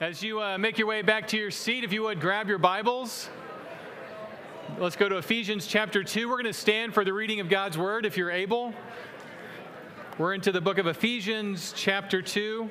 As you uh, make your way back to your seat, if you would grab your Bibles. Let's go to Ephesians chapter 2. We're going to stand for the reading of God's word if you're able. We're into the book of Ephesians chapter 2.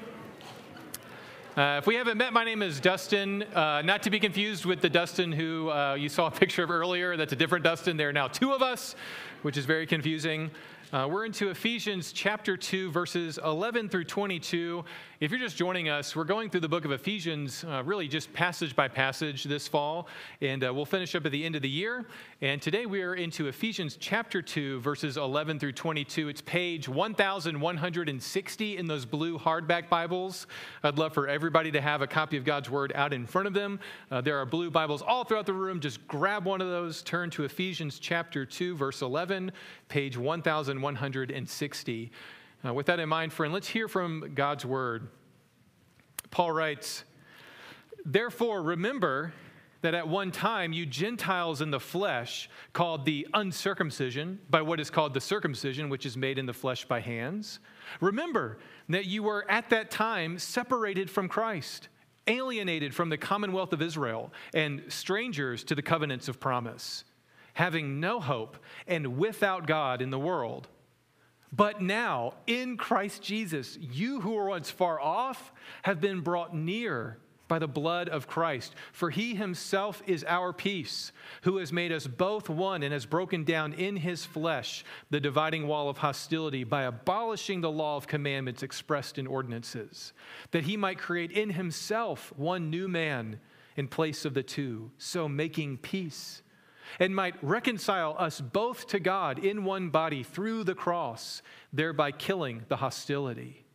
Uh, if we haven't met, my name is Dustin. Uh, not to be confused with the Dustin who uh, you saw a picture of earlier. That's a different Dustin. There are now two of us, which is very confusing. Uh, we're into Ephesians chapter 2, verses 11 through 22. If you're just joining us, we're going through the book of Ephesians, uh, really just passage by passage this fall, and uh, we'll finish up at the end of the year. And today we are into Ephesians chapter 2, verses 11 through 22. It's page 1160 in those blue hardback Bibles. I'd love for everybody to have a copy of God's Word out in front of them. Uh, there are blue Bibles all throughout the room. Just grab one of those, turn to Ephesians chapter 2, verse 11, page 1160. Uh, with that in mind, friend, let's hear from God's word. Paul writes, Therefore, remember that at one time you Gentiles in the flesh, called the uncircumcision by what is called the circumcision, which is made in the flesh by hands, remember that you were at that time separated from Christ, alienated from the commonwealth of Israel, and strangers to the covenants of promise, having no hope and without God in the world. But now, in Christ Jesus, you who were once far off have been brought near by the blood of Christ. For he himself is our peace, who has made us both one and has broken down in his flesh the dividing wall of hostility by abolishing the law of commandments expressed in ordinances, that he might create in himself one new man in place of the two, so making peace and might reconcile us both to God in one body through the cross, thereby killing the hostility.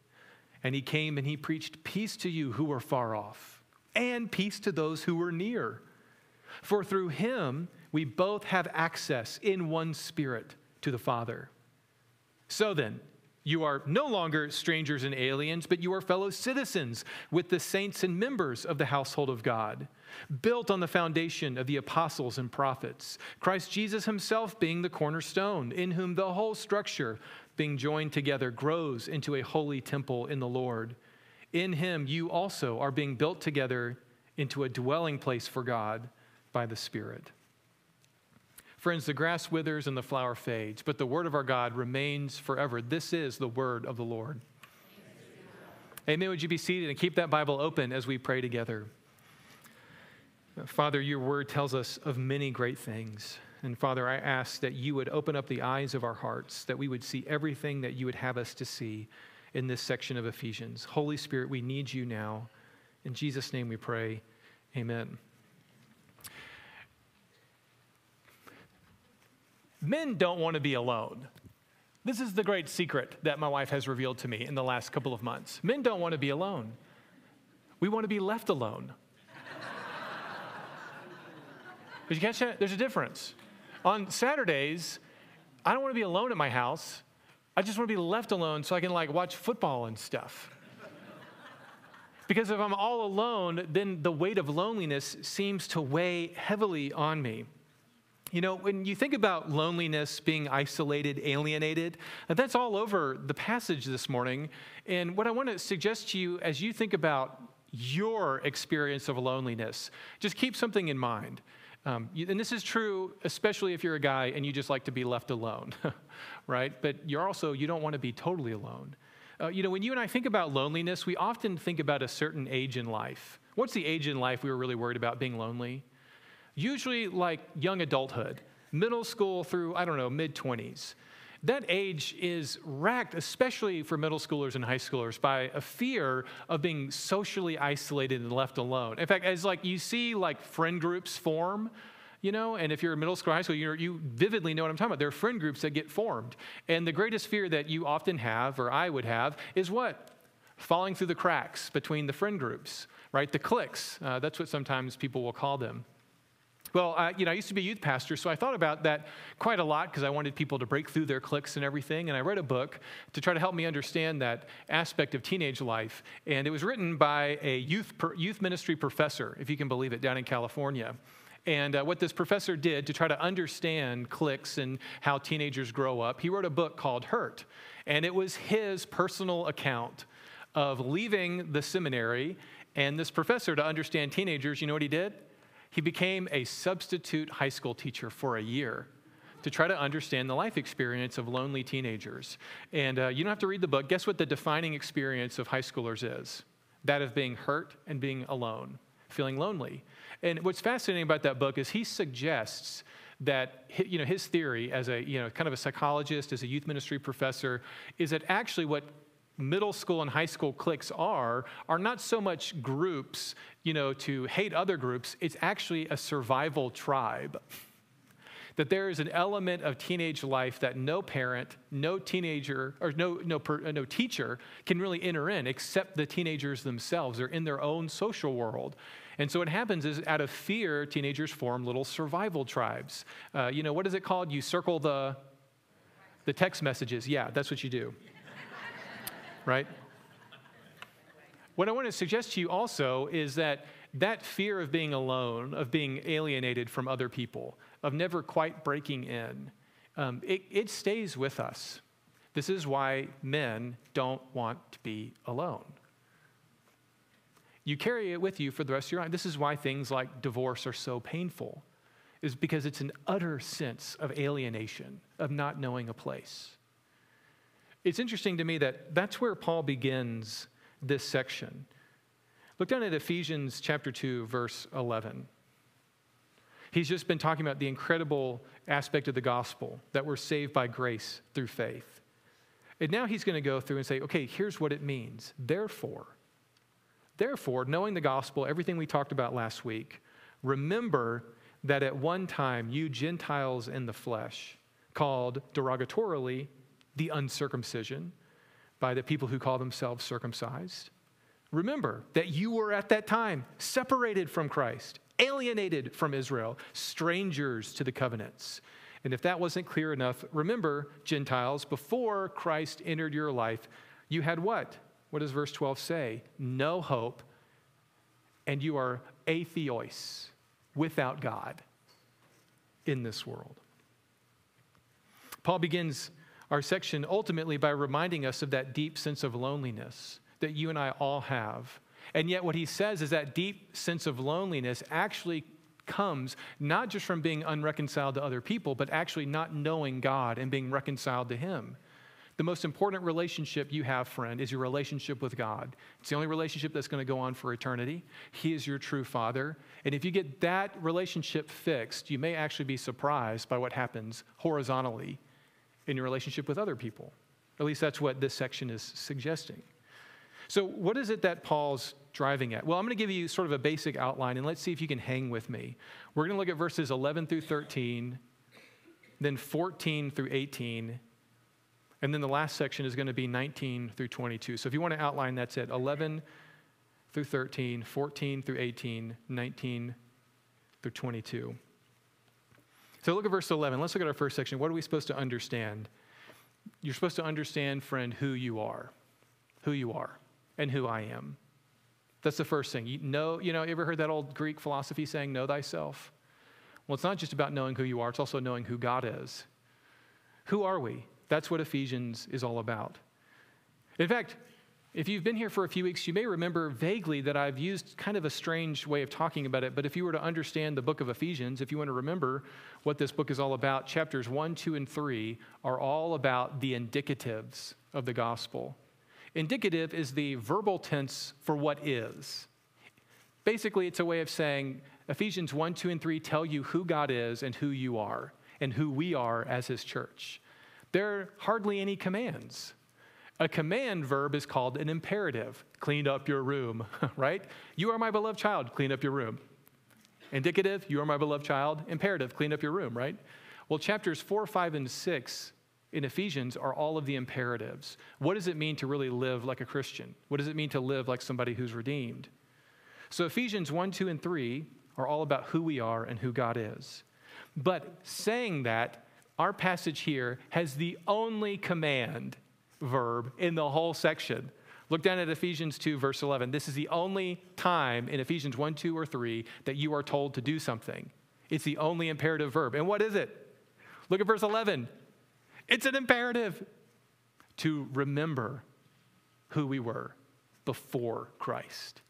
And he came and he preached peace to you who were far off, and peace to those who were near. For through him we both have access in one spirit to the Father. So then, you are no longer strangers and aliens, but you are fellow citizens with the saints and members of the household of God built on the foundation of the apostles and prophets, Christ Jesus himself being the cornerstone, in whom the whole structure, being joined together, grows into a holy temple in the Lord. In him you also are being built together into a dwelling place for God by the Spirit. Friends, the grass withers and the flower fades, but the word of our God remains forever. This is the word of the Lord. Amen. Would you be seated and keep that Bible open as we pray together? Father, your word tells us of many great things. And Father, I ask that you would open up the eyes of our hearts, that we would see everything that you would have us to see in this section of Ephesians. Holy Spirit, we need you now. In Jesus' name we pray. Amen. Men don't want to be alone. This is the great secret that my wife has revealed to me in the last couple of months. Men don't want to be alone. We want to be left alone. Did you catch that? There's a difference. On Saturdays, I don't want to be alone at my house. I just want to be left alone so I can like watch football and stuff. because if I'm all alone, then the weight of loneliness seems to weigh heavily on me. You know, when you think about loneliness, being isolated, alienated, that's all over the passage this morning. And what I want to suggest to you as you think about your experience of loneliness, just keep something in mind. Um, and this is true, especially if you're a guy and you just like to be left alone, right? But you're also, you don't want to be totally alone. Uh, you know, when you and I think about loneliness, we often think about a certain age in life. What's the age in life we were really worried about being lonely? Usually, like young adulthood, middle school through, I don't know, mid 20s that age is racked, especially for middle schoolers and high schoolers, by a fear of being socially isolated and left alone. In fact, as like you see like friend groups form, you know, and if you're in middle school, high school, you you vividly know what I'm talking about. There are friend groups that get formed, and the greatest fear that you often have, or I would have, is what falling through the cracks between the friend groups, right? The cliques. Uh, that's what sometimes people will call them. Well, uh, you know, I used to be a youth pastor, so I thought about that quite a lot because I wanted people to break through their cliques and everything. And I read a book to try to help me understand that aspect of teenage life. And it was written by a youth, youth ministry professor, if you can believe it, down in California. And uh, what this professor did to try to understand cliques and how teenagers grow up, he wrote a book called Hurt. And it was his personal account of leaving the seminary And this professor, to understand teenagers, you know what he did? He became a substitute high school teacher for a year to try to understand the life experience of lonely teenagers. And uh, you don't have to read the book. Guess what the defining experience of high schoolers is? That of being hurt and being alone, feeling lonely. And what's fascinating about that book is he suggests that you know his theory as a you know kind of a psychologist as a youth ministry professor is that actually what middle school and high school cliques are are not so much groups you know to hate other groups it's actually a survival tribe that there is an element of teenage life that no parent, no teenager, or no, no, no teacher can really enter in except the teenagers themselves. They're in their own social world. And so what happens is, out of fear, teenagers form little survival tribes. Uh, you know, what is it called? You circle the, the text messages. Yeah, that's what you do. right? What I want to suggest to you also is that that fear of being alone, of being alienated from other people, of never quite breaking in, um, it, it stays with us. This is why men don't want to be alone. You carry it with you for the rest of your life. This is why things like divorce are so painful, is because it's an utter sense of alienation, of not knowing a place. It's interesting to me that that's where Paul begins this section. Look down at Ephesians chapter 2, verse 11. He's just been talking about the incredible aspect of the gospel that we're saved by grace through faith. And now he's going to go through and say, okay, here's what it means. Therefore, therefore, knowing the gospel, everything we talked about last week, remember that at one time you Gentiles in the flesh, called derogatorily the uncircumcision by the people who call themselves circumcised. Remember that you were at that time separated from Christ alienated from Israel, strangers to the covenants. And if that wasn't clear enough, remember, Gentiles, before Christ entered your life, you had what? What does verse 12 say? No hope, and you are atheos, without God in this world. Paul begins our section ultimately by reminding us of that deep sense of loneliness that you and I all have and yet, what he says is that deep sense of loneliness actually comes not just from being unreconciled to other people, but actually not knowing God and being reconciled to Him. The most important relationship you have, friend, is your relationship with God. It's the only relationship that's going to go on for eternity. He is your true Father. And if you get that relationship fixed, you may actually be surprised by what happens horizontally in your relationship with other people. At least that's what this section is suggesting. So, what is it that Paul's driving at? Well, I'm going to give you sort of a basic outline, and let's see if you can hang with me. We're going to look at verses 11 through 13, then 14 through 18, and then the last section is going to be 19 through 22. So, if you want to outline, that's it 11 through 13, 14 through 18, 19 through 22. So, look at verse 11. Let's look at our first section. What are we supposed to understand? You're supposed to understand, friend, who you are. Who you are and who I am. That's the first thing. You know, you know, ever heard that old Greek philosophy saying, know thyself? Well, it's not just about knowing who you are, it's also knowing who God is. Who are we? That's what Ephesians is all about. In fact, if you've been here for a few weeks, you may remember vaguely that I've used kind of a strange way of talking about it. But if you were to understand the book of Ephesians, if you want to remember what this book is all about, chapters 1, 2, and 3 are all about the indicatives of the gospel. Indicative is the verbal tense for what is. Basically, it's a way of saying Ephesians 1, 2, and 3 tell you who God is and who you are and who we are as His church. There are hardly any commands. A command verb is called an imperative clean up your room, right? You are my beloved child, clean up your room. Indicative, you are my beloved child. Imperative, clean up your room, right? Well, chapters 4, 5, and 6 in Ephesians are all of the imperatives. What does it mean to really live like a Christian? What does it mean to live like somebody who's redeemed? So Ephesians 1, 2, and 3 are all about who we are and who God is. But saying that, our passage here has the only command verb in the whole section. Look down at Ephesians 2, verse 11. This is the only time in Ephesians 1, 2, or 3 that you are told to do something. It's the only imperative verb. And what is it? Look at verse 11. It's an imperative to remember who we were before Christ.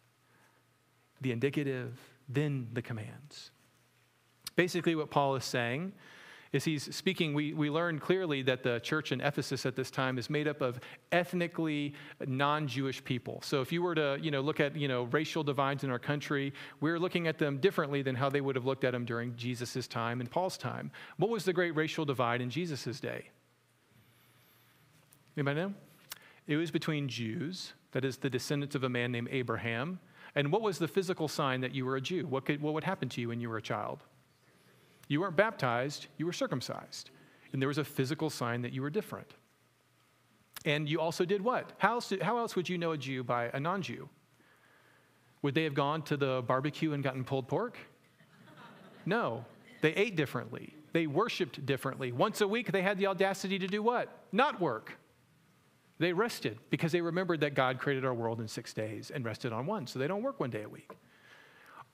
the indicative, then the commands. Basically, what Paul is saying is he's speaking, we, we learn clearly that the church in Ephesus at this time is made up of ethnically non-Jewish people. So if you were to, you know, look at, you know, racial divides in our country, we're looking at them differently than how they would have looked at them during Jesus' time and Paul's time. What was the great racial divide in Jesus' day? Anybody know? It was between Jews, that is the descendants of a man named Abraham, and what was the physical sign that you were a Jew? What, could, what would happen to you when you were a child? You weren't baptized, you were circumcised. And there was a physical sign that you were different. And you also did what? How else, how else would you know a Jew by a non Jew? Would they have gone to the barbecue and gotten pulled pork? No. They ate differently. They worshiped differently. Once a week, they had the audacity to do what? Not work. They rested because they remembered that God created our world in six days and rested on one, so they don't work one day a week.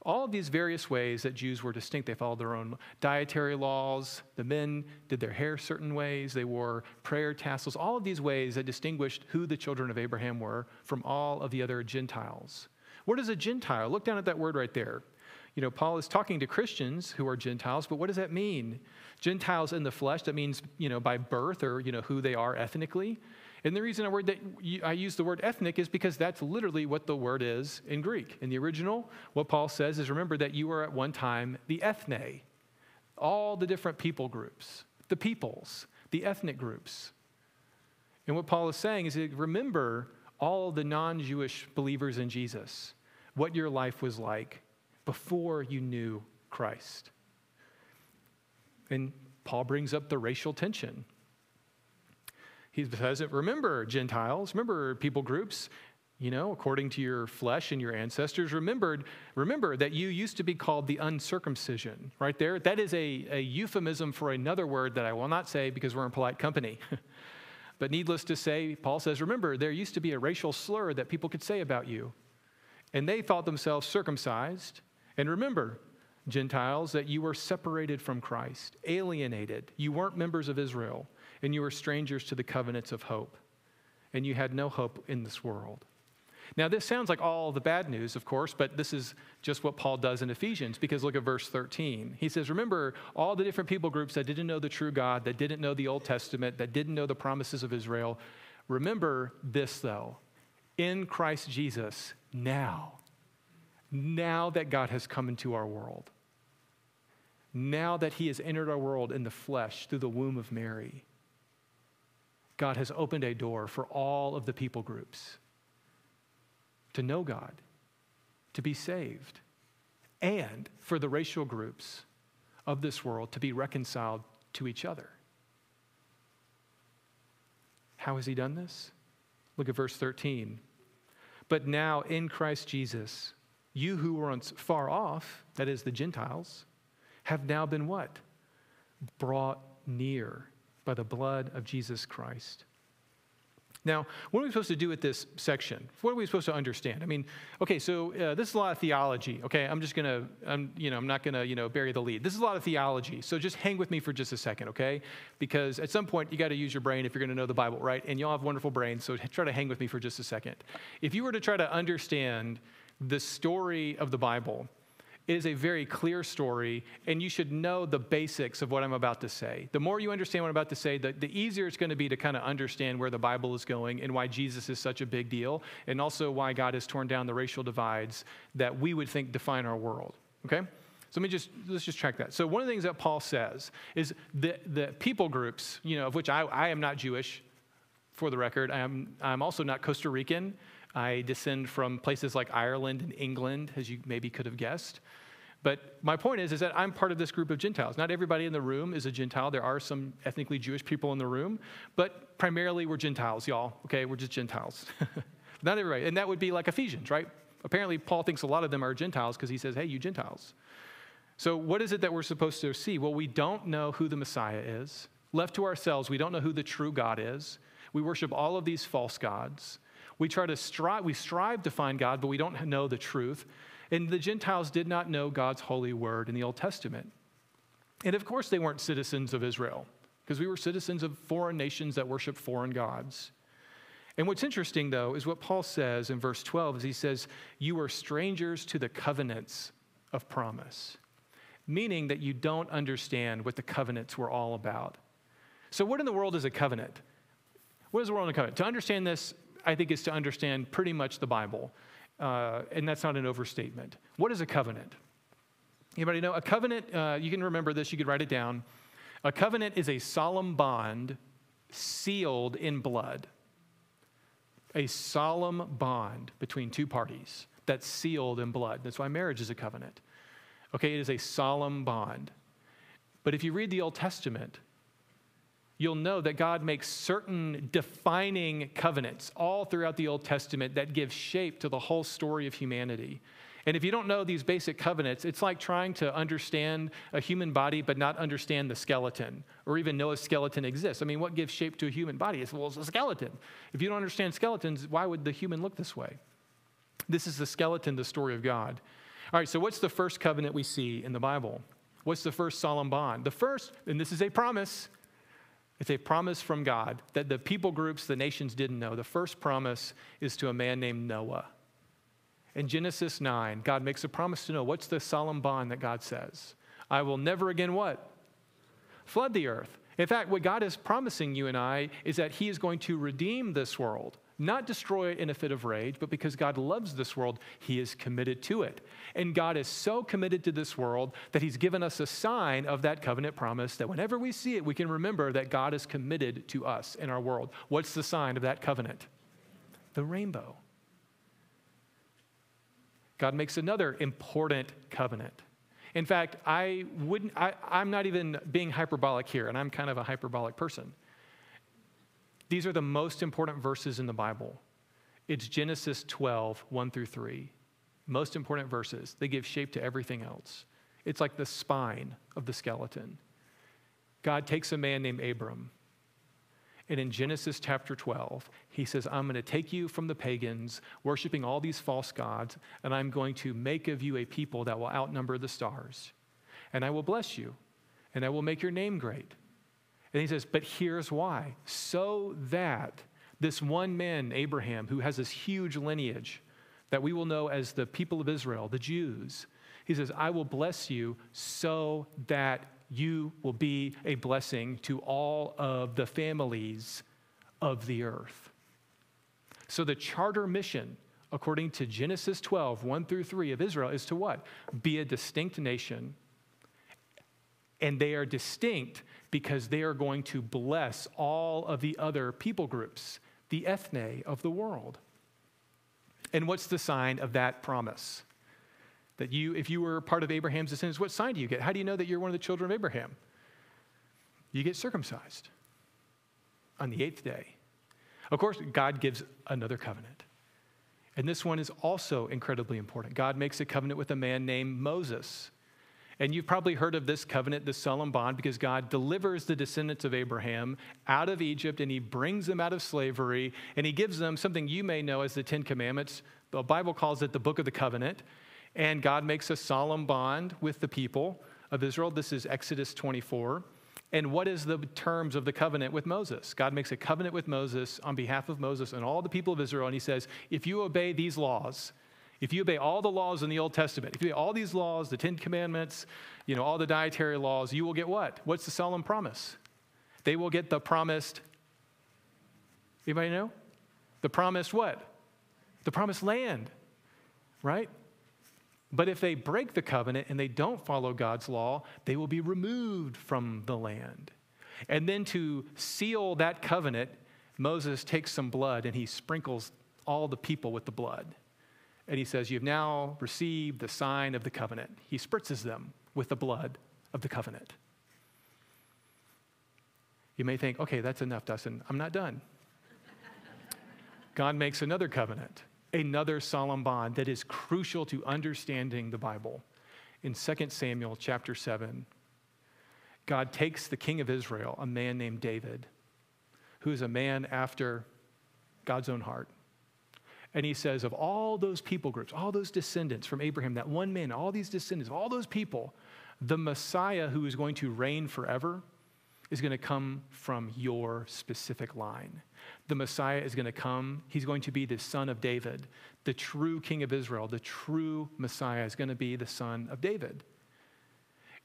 All of these various ways that Jews were distinct, they followed their own dietary laws. The men did their hair certain ways. They wore prayer tassels. All of these ways that distinguished who the children of Abraham were from all of the other Gentiles. What is a Gentile? Look down at that word right there. You know, Paul is talking to Christians who are Gentiles, but what does that mean? Gentiles in the flesh, that means, you know, by birth or, you know, who they are ethnically. And the reason I, use the word ethnic is because that's literally what the word is in Greek. In the original, what Paul says is remember that you were at one time the ethne, all the different people groups, the peoples, the ethnic groups. And what Paul is saying is remember all the non Jewish believers in Jesus, what your life was like before you knew Christ. And Paul brings up the racial tension. He says, Remember, Gentiles, remember people groups, you know, according to your flesh and your ancestors, remembered, remember that you used to be called the uncircumcision, right there. That is a, a euphemism for another word that I will not say because we're in polite company. but needless to say, Paul says, remember, there used to be a racial slur that people could say about you. And they thought themselves circumcised. And remember, Gentiles, that you were separated from Christ, alienated. You weren't members of Israel and you were strangers to the covenants of hope, and you had no hope in this world. Now, this sounds like all the bad news, of course, but this is just what Paul does in Ephesians, because look at verse 13. He says, Remember all the different people groups that didn't know the true God, that didn't know the Old Testament, that didn't know the promises of Israel. Remember this, though, in Christ Jesus, now, now that God has come into our world, now that he has entered our world in the flesh through the womb of Mary, God has opened a door for all of the people groups to know God, to be saved, and for the racial groups of this world to be reconciled to each other. How has he done this? Look at verse 13. But now in Christ Jesus, you who were far off, that is the Gentiles, have now been what? Brought near by the blood of Jesus Christ. Now, what are we supposed to do with this section? What are we supposed to understand? I mean, okay, so uh, this is a lot of theology. Okay, I'm just gonna, I'm, you know, I'm not gonna, you know, bury the lead. This is a lot of theology. So just hang with me for just a second, okay? Because at some point you got to use your brain if you're gonna know the Bible, right? And y'all have wonderful brains, so try to hang with me for just a second. If you were to try to understand the story of the Bible, it is a very clear story, and you should know the basics of what I'm about to say. The more you understand what I'm about to say, the, the easier it's going to be to kind of understand where the Bible is going and why Jesus is such a big deal, and also why God has torn down the racial divides that we would think define our world. Okay? So let me just let's just track that. So one of the things that Paul says is the the people groups, you know, of which I, I am not Jewish, for the record. I am I'm also not Costa Rican. I descend from places like Ireland and England, as you maybe could have guessed. But my point is, is that I'm part of this group of Gentiles. Not everybody in the room is a Gentile. There are some ethnically Jewish people in the room, but primarily we're Gentiles, y'all. Okay, we're just Gentiles. Not everybody. And that would be like Ephesians, right? Apparently, Paul thinks a lot of them are Gentiles because he says, hey, you Gentiles. So, what is it that we're supposed to see? Well, we don't know who the Messiah is. Left to ourselves, we don't know who the true God is. We worship all of these false gods. We try to strive, we strive to find God, but we don't know the truth. And the Gentiles did not know God's holy word in the Old Testament. And of course, they weren't citizens of Israel, because we were citizens of foreign nations that worship foreign gods. And what's interesting, though, is what Paul says in verse 12 is he says, You are strangers to the covenants of promise, meaning that you don't understand what the covenants were all about. So, what in the world is a covenant? What is the world in a covenant? To understand this, I think, is to understand pretty much the Bible. Uh, and that's not an overstatement. What is a covenant? Anybody know? A covenant, uh, you can remember this, you could write it down. A covenant is a solemn bond sealed in blood. A solemn bond between two parties that's sealed in blood. That's why marriage is a covenant. Okay, it is a solemn bond. But if you read the Old Testament, you'll know that God makes certain defining covenants all throughout the Old Testament that give shape to the whole story of humanity. And if you don't know these basic covenants, it's like trying to understand a human body but not understand the skeleton or even know a skeleton exists. I mean, what gives shape to a human body? It's, well, it's a skeleton. If you don't understand skeletons, why would the human look this way? This is the skeleton, the story of God. All right, so what's the first covenant we see in the Bible? What's the first solemn bond? The first, and this is a promise, it's a promise from God that the people groups, the nations didn't know. The first promise is to a man named Noah. In Genesis 9, God makes a promise to Noah. What's the solemn bond that God says? I will never again what? Flood the earth. In fact, what God is promising you and I is that He is going to redeem this world not destroy it in a fit of rage, but because God loves this world, He is committed to it. And God is so committed to this world that He's given us a sign of that covenant promise that whenever we see it, we can remember that God is committed to us in our world. What's the sign of that covenant? The rainbow. God makes another important covenant. In fact, I wouldn't, I, I'm not even being hyperbolic here, and I'm kind of a hyperbolic person. These are the most important verses in the Bible. It's Genesis 12, 1 through 3. Most important verses. They give shape to everything else. It's like the spine of the skeleton. God takes a man named Abram, and in Genesis chapter 12, he says, I'm going to take you from the pagans, worshiping all these false gods, and I'm going to make of you a people that will outnumber the stars. And I will bless you, and I will make your name great. And he says, But here's why so that this one man, Abraham, who has this huge lineage that we will know as the people of Israel, the Jews, he says, I will bless you so that you will be a blessing to all of the families of the earth. So the charter mission, according to Genesis 12, 1 through 3 of Israel, is to what? Be a distinct nation. And they are distinct because they are going to bless all of the other people groups, the ethne of the world. And what's the sign of that promise? That you, if you were part of Abraham's descendants, what sign do you get? How do you know that you're one of the children of Abraham? You get circumcised on the eighth day. Of course, God gives another covenant. And this one is also incredibly important. God makes a covenant with a man named Moses. And you've probably heard of this covenant, this solemn bond, because God delivers the descendants of Abraham out of Egypt and he brings them out of slavery and he gives them something you may know as the Ten Commandments. The Bible calls it the Book of the Covenant. And God makes a solemn bond with the people of Israel. This is Exodus 24. And what is the terms of the covenant with Moses? God makes a covenant with Moses on behalf of Moses and all the people of Israel. And he says, if you obey these laws, if you obey all the laws in the Old Testament, if you obey all these laws, the Ten Commandments, you know, all the dietary laws, you will get what? What's the solemn promise? They will get the promised, anybody know? The promised what? The promised land, right? But if they break the covenant and they don't follow God's law, they will be removed from the land. And then to seal that covenant, Moses takes some blood and he sprinkles all the people with the blood and he says, You've now received the sign of the covenant. He spritzes them with the blood of the covenant. You may think, okay, that's enough, Dustin. I'm not done. God makes another covenant, another solemn bond that is crucial to understanding the Bible. In 2 Samuel chapter 7, God takes the king of Israel, a man named David, who is a man after God's own heart. And he says, of all those people groups, all those descendants from Abraham, that one man, all these descendants, all those people, the Messiah who is going to reign forever is going to come from your specific line. The Messiah is going to come. He's going to be the son of David. The true king of Israel, the true Messiah, is going to be the son of David.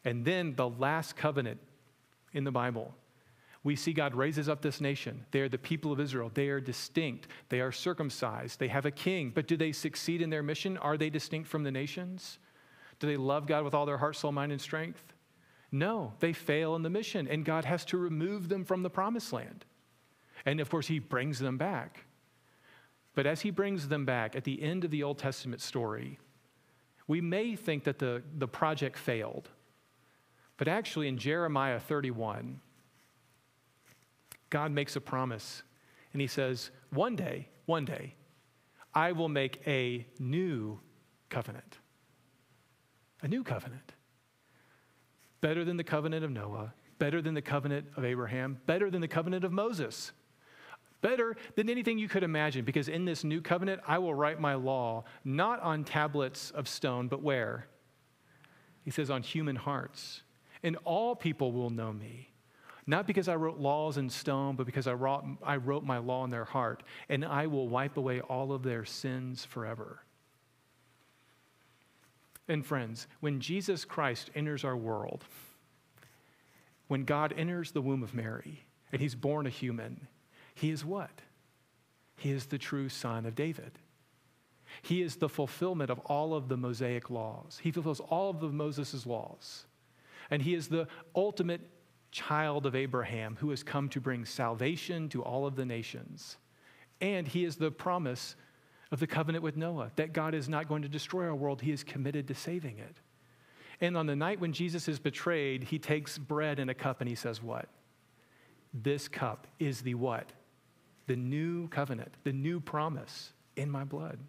And then the last covenant in the Bible, we see God raises up this nation. They are the people of Israel. They are distinct. They are circumcised. They have a king. But do they succeed in their mission? Are they distinct from the nations? Do they love God with all their heart, soul, mind, and strength? No, they fail in the mission, and God has to remove them from the promised land. And of course, He brings them back. But as He brings them back at the end of the Old Testament story, we may think that the, the project failed. But actually, in Jeremiah 31, God makes a promise, and He says, One day, one day, I will make a new covenant. A new covenant better than the covenant of Noah, better than the covenant of Abraham, better than the covenant of Moses, better than anything you could imagine, because in this new covenant, I will write my law not on tablets of stone, but where? He says, on human hearts. And all people will know me. Not because I wrote laws in stone, but because I wrote, I wrote my law in their heart, and I will wipe away all of their sins forever. And friends, when Jesus Christ enters our world, when God enters the womb of Mary and he's born a human, he is what? He is the true son of David. He is the fulfillment of all of the Mosaic laws. He fulfills all of the Moses' laws. And he is the ultimate child of Abraham who has come to bring salvation to all of the nations. And he is the promise of the covenant with Noah, that God is not going to destroy our world, He is committed to saving it. And on the night when Jesus is betrayed, He takes bread in a cup and He says, What? This cup is the what? The new covenant, the new promise in my blood.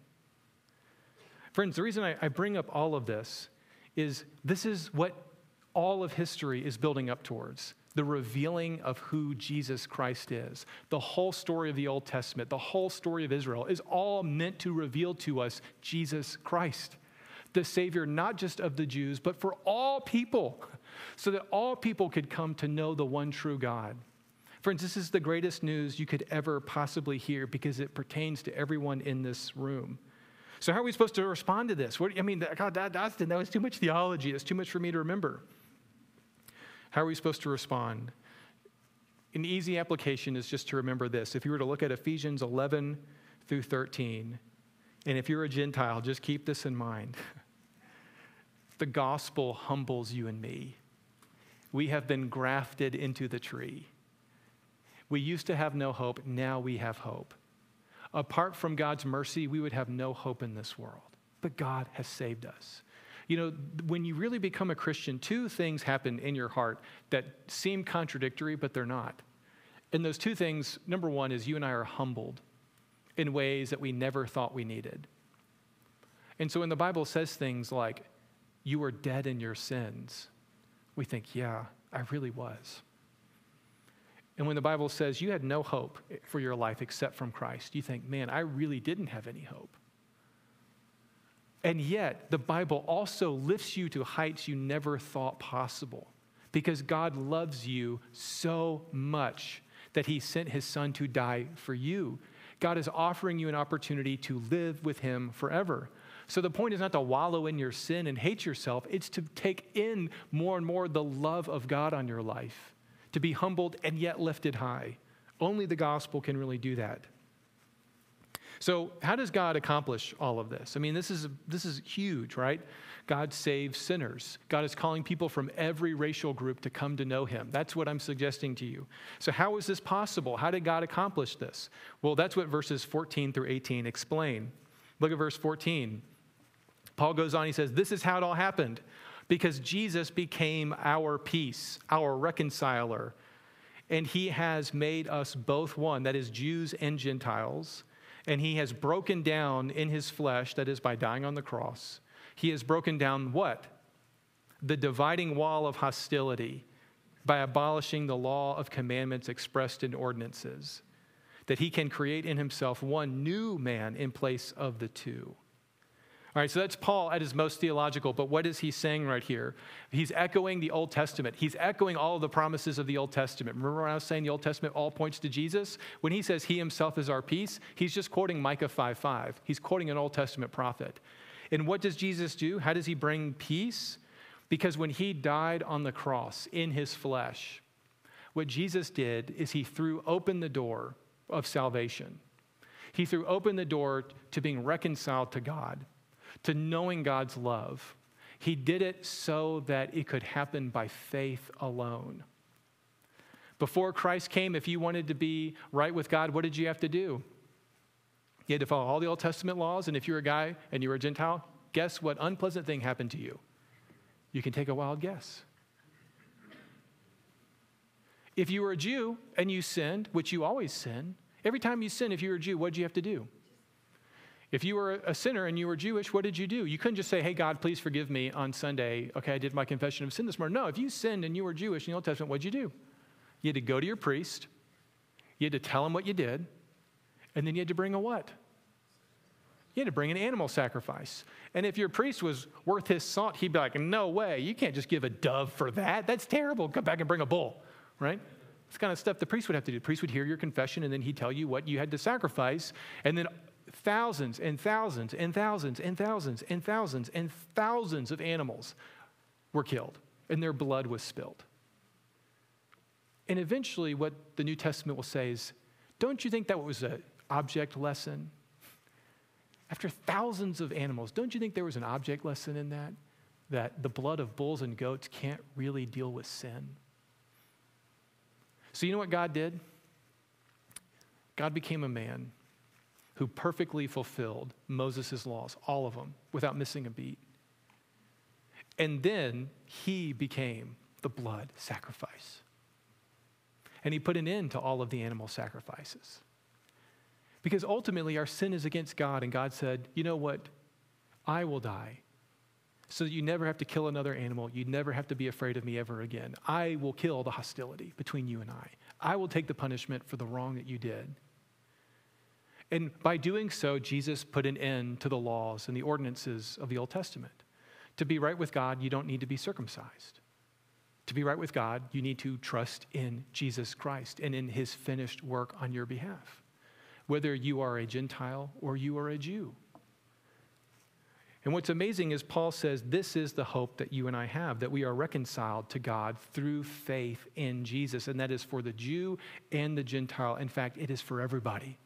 Friends, the reason I, I bring up all of this is this is what all of history is building up towards the revealing of who Jesus Christ is. The whole story of the Old Testament, the whole story of Israel is all meant to reveal to us Jesus Christ, the Savior not just of the Jews, but for all people, so that all people could come to know the one true God. Friends, this is the greatest news you could ever possibly hear because it pertains to everyone in this room. So, how are we supposed to respond to this? What, I mean, God, that, that was too much theology. It's too much for me to remember. How are we supposed to respond? An easy application is just to remember this. If you were to look at Ephesians 11 through 13, and if you're a Gentile, just keep this in mind. the gospel humbles you and me. We have been grafted into the tree. We used to have no hope, now we have hope. Apart from God's mercy, we would have no hope in this world. But God has saved us. You know, when you really become a Christian, two things happen in your heart that seem contradictory, but they're not. And those two things, number one, is you and I are humbled in ways that we never thought we needed. And so when the Bible says things like, you were dead in your sins, we think, yeah, I really was. And when the Bible says you had no hope for your life except from Christ, you think, man, I really didn't have any hope. And yet, the Bible also lifts you to heights you never thought possible because God loves you so much that He sent His Son to die for you. God is offering you an opportunity to live with Him forever. So the point is not to wallow in your sin and hate yourself, it's to take in more and more the love of God on your life, to be humbled and yet lifted high. Only the gospel can really do that. So, how does God accomplish all of this? I mean, this is, this is huge, right? God saves sinners. God is calling people from every racial group to come to know him. That's what I'm suggesting to you. So, how is this possible? How did God accomplish this? Well, that's what verses 14 through 18 explain. Look at verse 14. Paul goes on, he says, This is how it all happened because Jesus became our peace, our reconciler, and he has made us both one, that is, Jews and Gentiles and he has broken down in his flesh, that is, by dying on the cross, he has broken down what? The dividing wall of hostility by abolishing the law of commandments expressed in ordinances, that he can create in himself one new man in place of the two. All right, so that's Paul at his most theological, but what is he saying right here? He's echoing the Old Testament. He's echoing all of the promises of the Old Testament. Remember when I was saying the Old Testament all points to Jesus? When he says he himself is our peace, he's just quoting Micah 5 5. He's quoting an Old Testament prophet. And what does Jesus do? How does he bring peace? Because when he died on the cross in his flesh, what Jesus did is he threw open the door of salvation. He threw open the door to being reconciled to God, to knowing God's love. He did it so that it could happen by faith alone. Before Christ came, if you wanted to be right with God, what did you have to do? You had to follow all the Old Testament laws, and if you're a guy and you were a Gentile, guess what unpleasant thing happened to you? You can take a wild guess. If you were a Jew and you sinned, which you always sin, every time you sin, if you were a Jew, what did you have to do? If you were a sinner and you were Jewish, what did you do? You couldn't just say, Hey, God, please forgive me on Sunday. Okay, I did my confession of sin this morning. No, if you sinned and you were Jewish in the Old Testament, what'd you do? You had to go to your priest, you had to tell him what you did, and then you had to bring a what? You had to bring an animal sacrifice. And if your priest was worth his salt, he'd be like, No way, you can't just give a dove for that. That's terrible. Come back and bring a bull, right? It's kind of stuff the priest would have to do. The priest would hear your confession and then he'd tell you what you had to sacrifice. And then thousands and thousands and thousands and thousands and thousands and thousands of animals were killed and their blood was spilled. And eventually, what the New Testament will say is, don't you think that was an object lesson? After thousands of animals, don't you think there was an object lesson in that? That the blood of bulls and goats can't really deal with sin? So, you know what God did? God became a man who perfectly fulfilled Moses' laws, all of them, without missing a beat. And then he became the blood sacrifice. And he put an end to all of the animal sacrifices. Because ultimately, our sin is against God, and God said, You know what? I will die so that you never have to kill another animal. You never have to be afraid of me ever again. I will kill the hostility between you and I. I will take the punishment for the wrong that you did. And by doing so, Jesus put an end to the laws and the ordinances of the Old Testament. To be right with God, you don't need to be circumcised. To be right with God, you need to trust in Jesus Christ and in his finished work on your behalf, whether you are a Gentile or you are a Jew. And what's amazing is Paul says this is the hope that you and I have, that we are reconciled to God through faith in Jesus. And that is for the Jew and the Gentile. In fact, it is for everybody.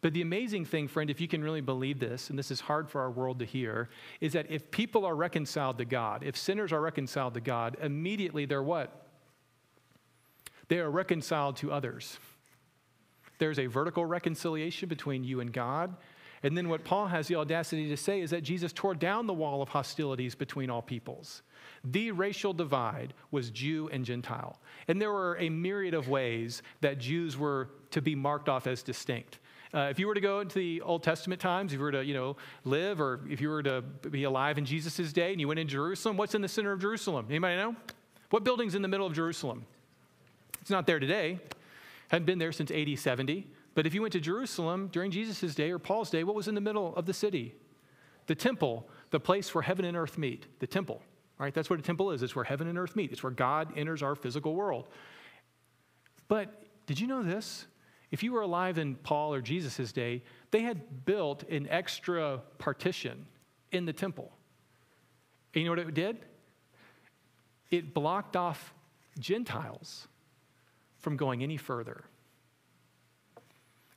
But the amazing thing, friend, if you can really believe this, and this is hard for our world to hear, is that if people are reconciled to God, if sinners are reconciled to God, immediately they're what? They are reconciled to others. There's a vertical reconciliation between you and God, and then what Paul has the audacity to say is that Jesus tore down the wall of hostilities between all peoples. The racial divide was Jew and Gentile. And there were a myriad of ways that Jews were to be marked off as distinct. Uh, if you were to go into the Old Testament times, if you were to, you know, live or if you were to be alive in Jesus' day and you went in Jerusalem, what's in the center of Jerusalem? Anybody know? What building's in the middle of Jerusalem? It's not there today. Hadn't been there since AD 70. But if you went to Jerusalem during Jesus' day or Paul's day, what was in the middle of the city? The temple, the place where heaven and earth meet. The temple, right? That's what a temple is. It's where heaven and earth meet. It's where God enters our physical world. But did you know this? If you were alive in Paul or Jesus' day, they had built an extra partition in the temple. And you know what it did? It blocked off Gentiles from going any further.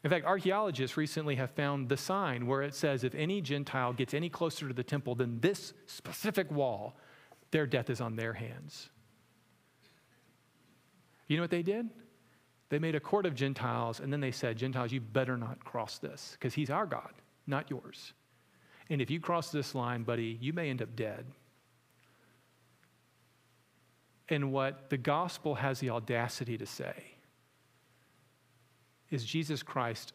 In fact, archaeologists recently have found the sign where it says if any Gentile gets any closer to the temple than this specific wall, their death is on their hands. You know what they did? They made a court of Gentiles, and then they said, Gentiles, you better not cross this, because he's our God, not yours. And if you cross this line, buddy, you may end up dead. And what the gospel has the audacity to say is Jesus Christ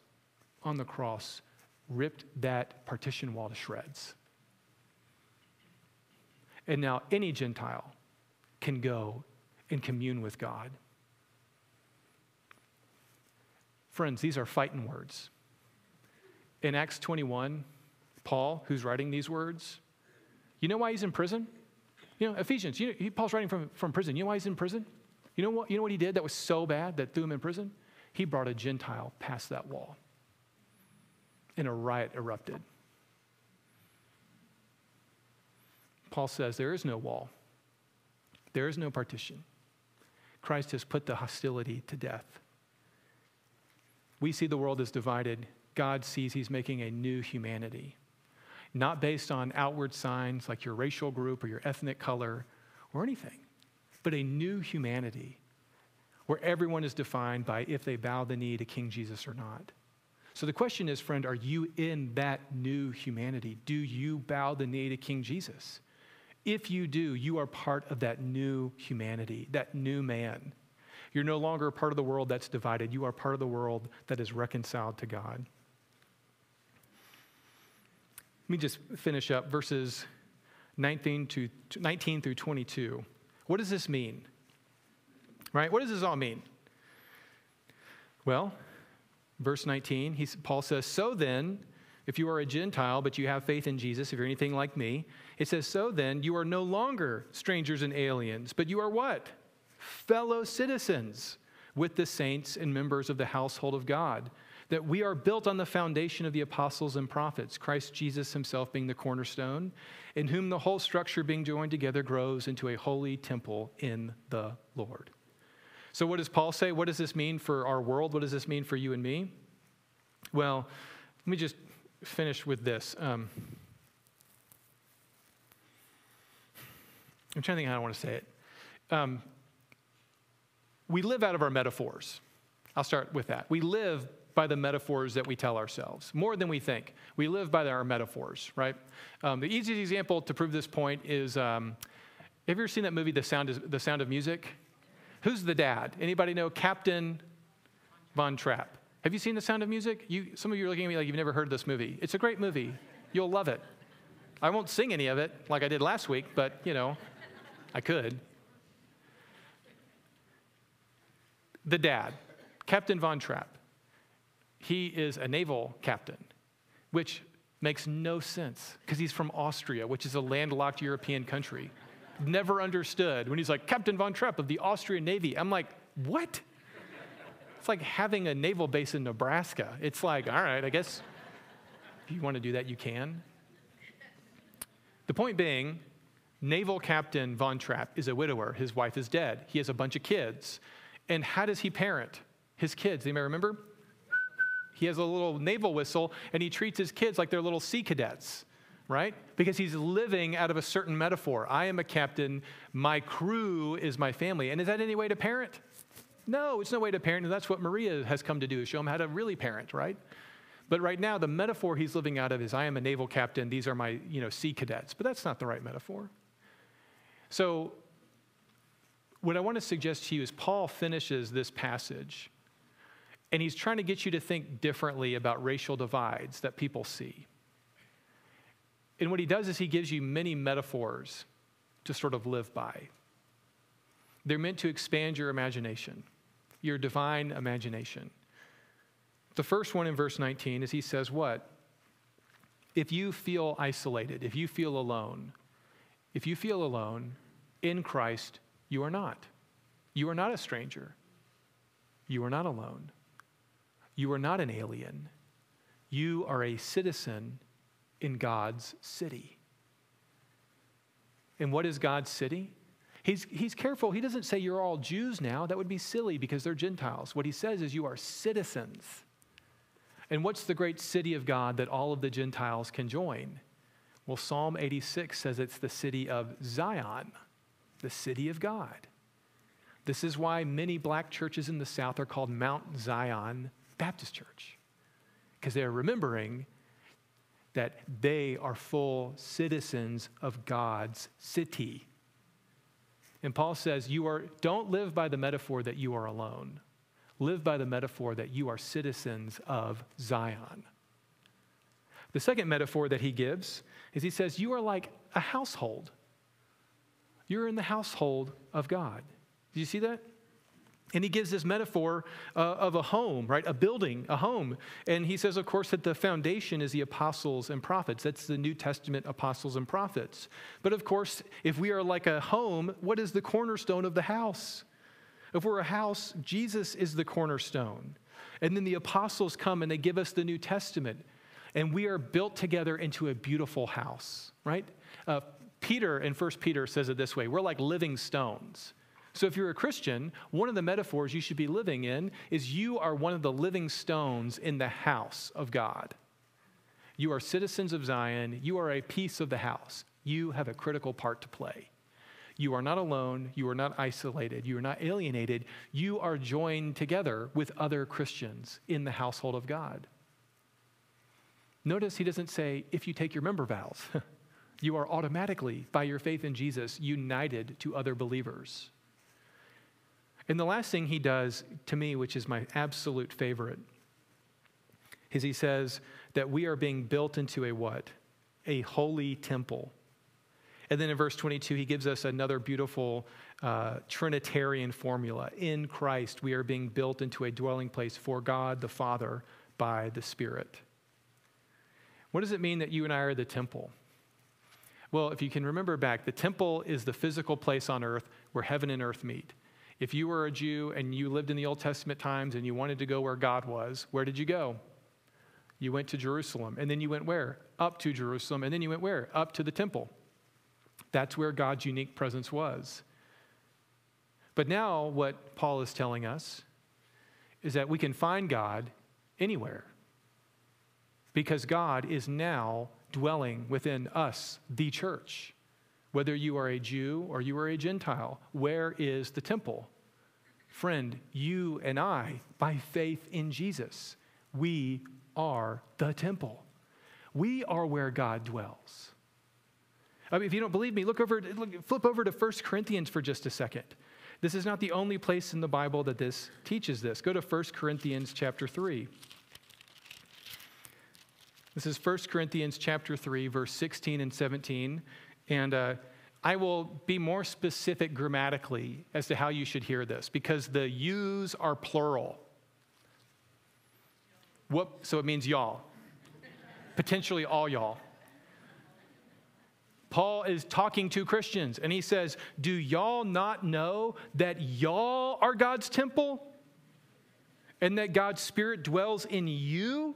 on the cross ripped that partition wall to shreds. And now any Gentile can go and commune with God. Friends, these are fighting words. In Acts 21, Paul, who's writing these words? You know why he's in prison? You know, Ephesians, you know, Paul's writing from, from prison. You know why he's in prison? You know, what, you know what he did that was so bad that threw him in prison? He brought a Gentile past that wall, and a riot erupted. Paul says there is no wall, there is no partition. Christ has put the hostility to death. We see the world as divided. God sees he's making a new humanity, not based on outward signs like your racial group or your ethnic color or anything, but a new humanity where everyone is defined by if they bow the knee to King Jesus or not. So the question is, friend, are you in that new humanity? Do you bow the knee to King Jesus? If you do, you are part of that new humanity, that new man. You're no longer a part of the world that's divided. You are part of the world that is reconciled to God. Let me just finish up verses 19, to, 19 through 22. What does this mean? Right? What does this all mean? Well, verse 19, he, Paul says, So then, if you are a Gentile, but you have faith in Jesus, if you're anything like me, it says, So then, you are no longer strangers and aliens, but you are what? Fellow citizens with the saints and members of the household of God. That we are built on the foundation of the apostles and prophets, Christ Jesus himself being the cornerstone, in whom the whole structure being joined together grows into a holy temple in the Lord. So, what does Paul say? What does this mean for our world? What does this mean for you and me? Well, let me just finish with this. Um, I'm trying to think how I want to say it. Um, we live out of our metaphors. I'll start with that. We live by the metaphors that we tell ourselves, more than we think. We live by our metaphors, right? Um, the easiest example to prove this point is um, have you ever seen that movie, The Sound, is, the Sound of Music? Who's the dad? Anybody know Captain Von Trapp? Have you seen The Sound of Music? You, some of you are looking at me like you've never heard this movie. It's a great movie. You'll love it. I won't sing any of it like I did last week, but you know, I could. The dad, Captain Von Trapp, he is a naval captain, which makes no sense because he's from Austria, which is a landlocked European country. Never understood when he's like, Captain Von Trapp of the Austrian Navy. I'm like, what? It's like having a naval base in Nebraska. It's like, all right, I guess if you want to do that, you can. The point being, Naval Captain Von Trapp is a widower. His wife is dead. He has a bunch of kids. And how does he parent his kids? You may remember? He has a little naval whistle and he treats his kids like they're little sea cadets, right? Because he's living out of a certain metaphor. I am a captain, my crew is my family. And is that any way to parent? No, it's no way to parent, and that's what Maria has come to do, is show him how to really parent, right? But right now, the metaphor he's living out of is I am a naval captain, these are my you know, sea cadets. But that's not the right metaphor. So, what I want to suggest to you is Paul finishes this passage, and he's trying to get you to think differently about racial divides that people see. And what he does is he gives you many metaphors to sort of live by. They're meant to expand your imagination your divine imagination. The first one in verse 19 is he says, What? If you feel isolated, if you feel alone, if you feel alone in Christ, you are not. You are not a stranger. You are not alone. You are not an alien. You are a citizen in God's city. And what is God's city? He's, he's careful. He doesn't say you're all Jews now. That would be silly because they're Gentiles. What he says is you are citizens. And what's the great city of God that all of the Gentiles can join? Well, Psalm 86 says it's the city of Zion, the city of God. This is why many black churches in the South are called Mount Zion Baptist Church, because they're remembering that they are full citizens of God's city. And Paul says, you are, don't live by the metaphor that you are alone. Live by the metaphor that you are citizens of Zion. The second metaphor that he gives is he says, You are like a household. You're in the household of God. Do you see that? And he gives this metaphor uh, of a home, right? A building, a home. And he says, of course, that the foundation is the apostles and prophets. That's the New Testament apostles and prophets. But of course, if we are like a home, what is the cornerstone of the house? If we're a house, Jesus is the cornerstone. And then the apostles come and they give us the New Testament. And we are built together into a beautiful house, right? Uh, Peter in 1 Peter says it this way we're like living stones. So, if you're a Christian, one of the metaphors you should be living in is you are one of the living stones in the house of God. You are citizens of Zion. You are a piece of the house. You have a critical part to play. You are not alone. You are not isolated. You are not alienated. You are joined together with other Christians in the household of God. Notice he doesn't say, if you take your member vows, you are automatically, by your faith in Jesus, united to other believers. And the last thing he does to me, which is my absolute favorite, is he says that we are being built into a what? A holy temple. And then in verse 22, he gives us another beautiful uh, Trinitarian formula. In Christ, we are being built into a dwelling place for God the Father by the Spirit. What does it mean that you and I are the temple? Well, if you can remember back, the temple is the physical place on earth where heaven and earth meet. If you were a Jew and you lived in the Old Testament times and you wanted to go where God was, where did you go? You went to Jerusalem. And then you went where? Up to Jerusalem. And then you went where? Up to the temple. That's where God's unique presence was. But now, what Paul is telling us is that we can find God anywhere because God is now dwelling within us, the church. Whether you are a Jew or you are a Gentile, where is the temple? Friend, you and I, by faith in Jesus, we are the temple. We are where God dwells. I mean, if you don't believe me, look over, look, flip over to 1 Corinthians for just a second. This is not the only place in the Bible that this teaches this. Go to 1 Corinthians chapter 3. This is 1 Corinthians chapter 3, verse 16 and 17. And uh, I will be more specific grammatically as to how you should hear this because the yous are plural. Whoop, so it means y'all. Potentially all y'all. Paul is talking to Christians and he says, Do y'all not know that y'all are God's temple and that God's Spirit dwells in you?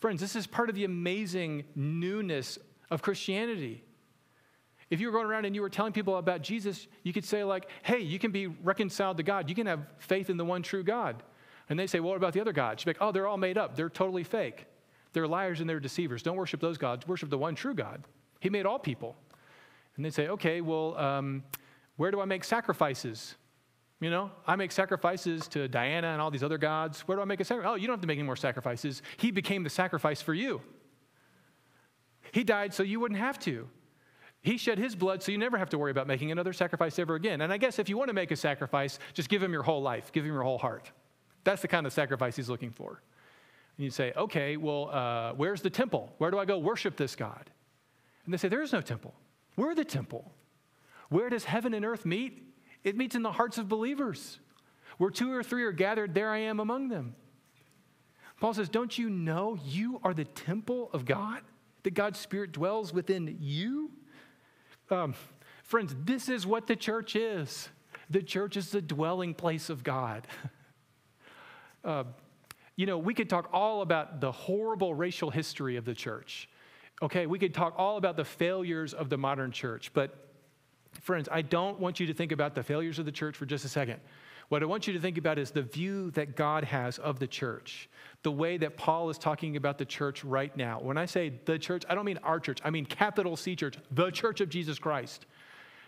Friends, this is part of the amazing newness of Christianity. If you were going around and you were telling people about Jesus, you could say, like, hey, you can be reconciled to God. You can have faith in the one true God. And they say, well, what about the other gods? You're like, oh, they're all made up. They're totally fake. They're liars and they're deceivers. Don't worship those gods. Worship the one true God. He made all people. And they say, okay, well, um, where do I make sacrifices? You know, I make sacrifices to Diana and all these other gods. Where do I make a sacrifice? Oh, you don't have to make any more sacrifices. He became the sacrifice for you. He died so you wouldn't have to. He shed his blood so you never have to worry about making another sacrifice ever again. And I guess if you want to make a sacrifice, just give him your whole life, give him your whole heart. That's the kind of sacrifice he's looking for. And you say, okay, well, uh, where's the temple? Where do I go worship this God? And they say, there is no temple. We're the temple. Where does heaven and earth meet? It meets in the hearts of believers. Where two or three are gathered, there I am among them. Paul says, Don't you know you are the temple of God? That God's Spirit dwells within you? Um, friends, this is what the church is. The church is the dwelling place of God. uh, you know, we could talk all about the horrible racial history of the church. Okay, we could talk all about the failures of the modern church, but Friends, I don't want you to think about the failures of the church for just a second. What I want you to think about is the view that God has of the church, the way that Paul is talking about the church right now. When I say the church, I don't mean our church, I mean capital C church, the church of Jesus Christ.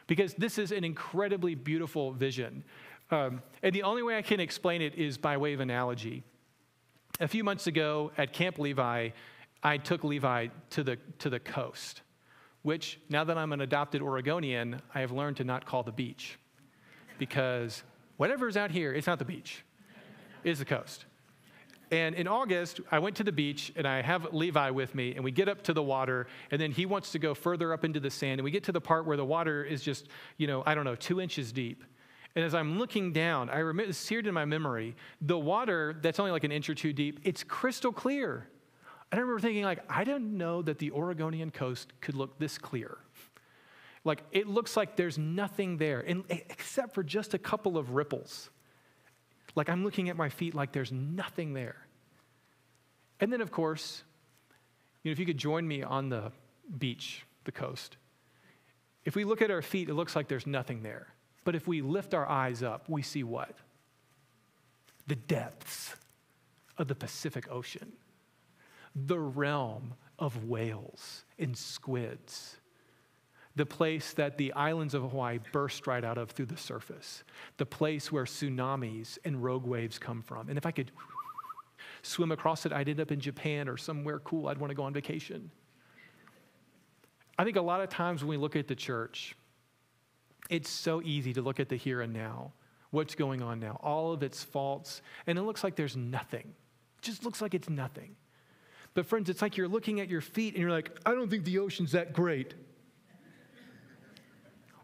Because this is an incredibly beautiful vision. Um, and the only way I can explain it is by way of analogy. A few months ago at Camp Levi, I took Levi to the, to the coast which now that I'm an adopted Oregonian, I have learned to not call the beach. Because whatever is out here, it's not the beach, it's the coast. And in August, I went to the beach and I have Levi with me, and we get up to the water, and then he wants to go further up into the sand, and we get to the part where the water is just, you know, I don't know, two inches deep. And as I'm looking down, I remember seared in my memory, the water that's only like an inch or two deep, it's crystal clear. I remember thinking, like, I didn't know that the Oregonian coast could look this clear. Like, it looks like there's nothing there, and, except for just a couple of ripples. Like, I'm looking at my feet like there's nothing there. And then, of course, you know, if you could join me on the beach, the coast, if we look at our feet, it looks like there's nothing there. But if we lift our eyes up, we see what? The depths of the Pacific Ocean, the realm of whales and squids, the place that the islands of Hawaii burst right out of through the surface, the place where tsunamis and rogue waves come from. And if I could swim across it, I'd end up in Japan or somewhere cool I'd want to go on vacation. I think a lot of times when we look at the church, it's so easy to look at the here and now, what's going on now, all of its faults, and it looks like there's nothing. It just looks like it's nothing. But, friends, it's like you're looking at your feet and you're like, I don't think the ocean's that great.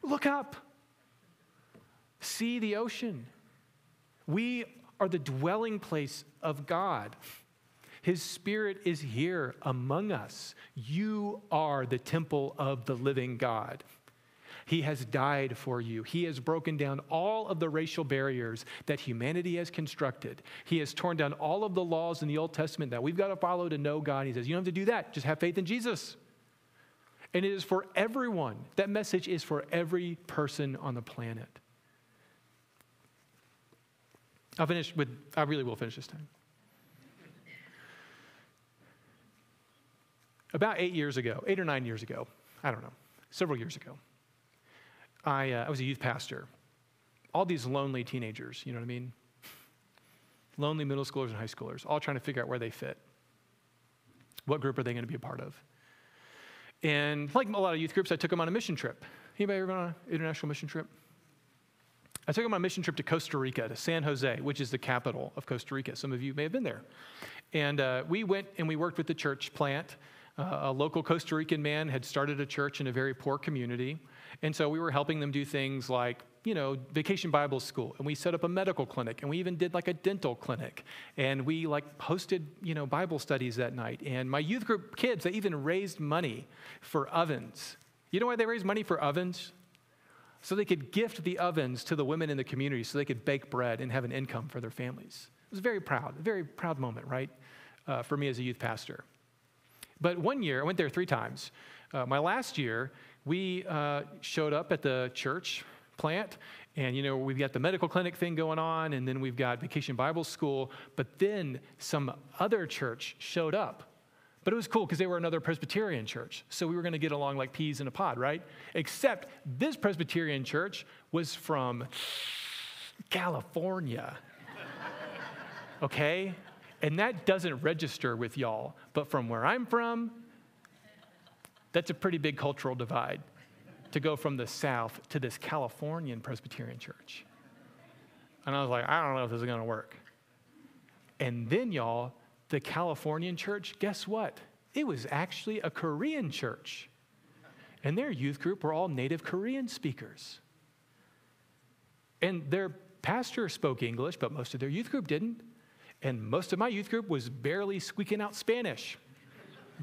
Look up. See the ocean. We are the dwelling place of God. His Spirit is here among us. You are the temple of the living God. He has died for you. He has broken down all of the racial barriers that humanity has constructed. He has torn down all of the laws in the Old Testament that we've got to follow to know God. He says, You don't have to do that. Just have faith in Jesus. And it is for everyone. That message is for every person on the planet. I'll finish with, I really will finish this time. About eight years ago, eight or nine years ago, I don't know, several years ago, I, uh, I was a youth pastor. All these lonely teenagers, you know what I mean? Lonely middle schoolers and high schoolers, all trying to figure out where they fit. What group are they going to be a part of? And like a lot of youth groups, I took them on a mission trip. Anybody ever been on an international mission trip? I took them on a mission trip to Costa Rica, to San Jose, which is the capital of Costa Rica. Some of you may have been there. And uh, we went and we worked with the church plant. Uh, a local Costa Rican man had started a church in a very poor community. And so we were helping them do things like, you know, vacation Bible school. And we set up a medical clinic. And we even did like a dental clinic. And we like hosted, you know, Bible studies that night. And my youth group kids, they even raised money for ovens. You know why they raised money for ovens? So they could gift the ovens to the women in the community so they could bake bread and have an income for their families. It was very proud, a very proud moment, right, uh, for me as a youth pastor. But one year, I went there three times. Uh, my last year, we uh, showed up at the church plant and you know we've got the medical clinic thing going on and then we've got vacation bible school but then some other church showed up. But it was cool because they were another presbyterian church so we were going to get along like peas in a pod right? Except this presbyterian church was from california okay? And that doesn't register with y'all but from where i'm from that's a pretty big cultural divide to go from the South to this Californian Presbyterian church. And I was like, I don't know if this is going to work. And then, y'all, the Californian church, guess what? It was actually a Korean church. And their youth group were all native Korean speakers. And their pastor spoke English, but most of their youth group didn't. And most of my youth group was barely squeaking out Spanish,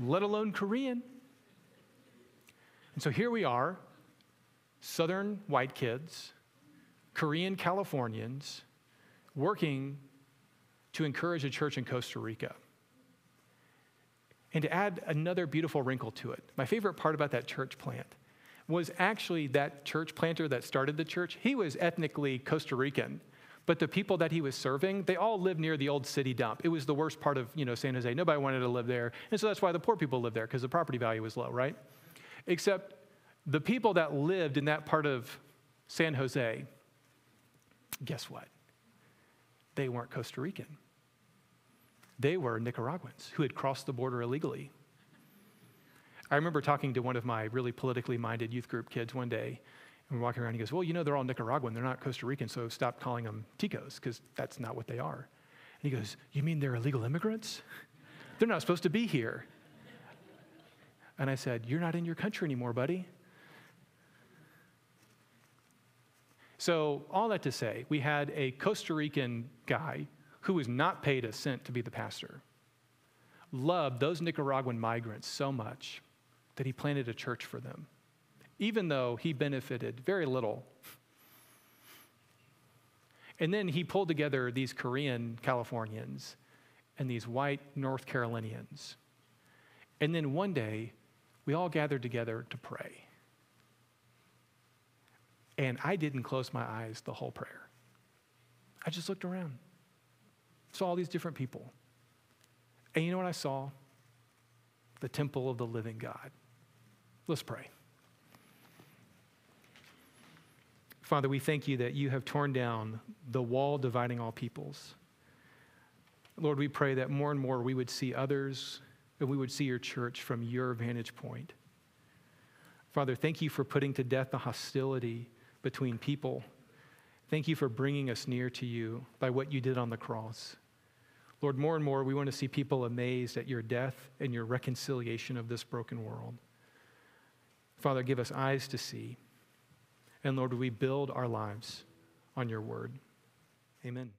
let alone Korean. And so here we are, Southern white kids, Korean Californians, working to encourage a church in Costa Rica. And to add another beautiful wrinkle to it, my favorite part about that church plant was actually that church planter that started the church. He was ethnically Costa Rican, but the people that he was serving, they all lived near the old city dump. It was the worst part of you know, San Jose. Nobody wanted to live there. And so that's why the poor people lived there, because the property value was low, right? Except the people that lived in that part of San Jose, guess what? They weren't Costa Rican. They were Nicaraguans who had crossed the border illegally. I remember talking to one of my really politically minded youth group kids one day, and we're walking around. And he goes, Well, you know, they're all Nicaraguan. They're not Costa Rican, so stop calling them Ticos, because that's not what they are. And He goes, You mean they're illegal immigrants? They're not supposed to be here. And I said, You're not in your country anymore, buddy. So, all that to say, we had a Costa Rican guy who was not paid a cent to be the pastor, loved those Nicaraguan migrants so much that he planted a church for them, even though he benefited very little. And then he pulled together these Korean Californians and these white North Carolinians. And then one day, we all gathered together to pray. And I didn't close my eyes the whole prayer. I just looked around, saw all these different people. And you know what I saw? The temple of the living God. Let's pray. Father, we thank you that you have torn down the wall dividing all peoples. Lord, we pray that more and more we would see others and we would see your church from your vantage point. Father, thank you for putting to death the hostility between people. Thank you for bringing us near to you by what you did on the cross. Lord, more and more we want to see people amazed at your death and your reconciliation of this broken world. Father, give us eyes to see. And Lord, we build our lives on your word. Amen.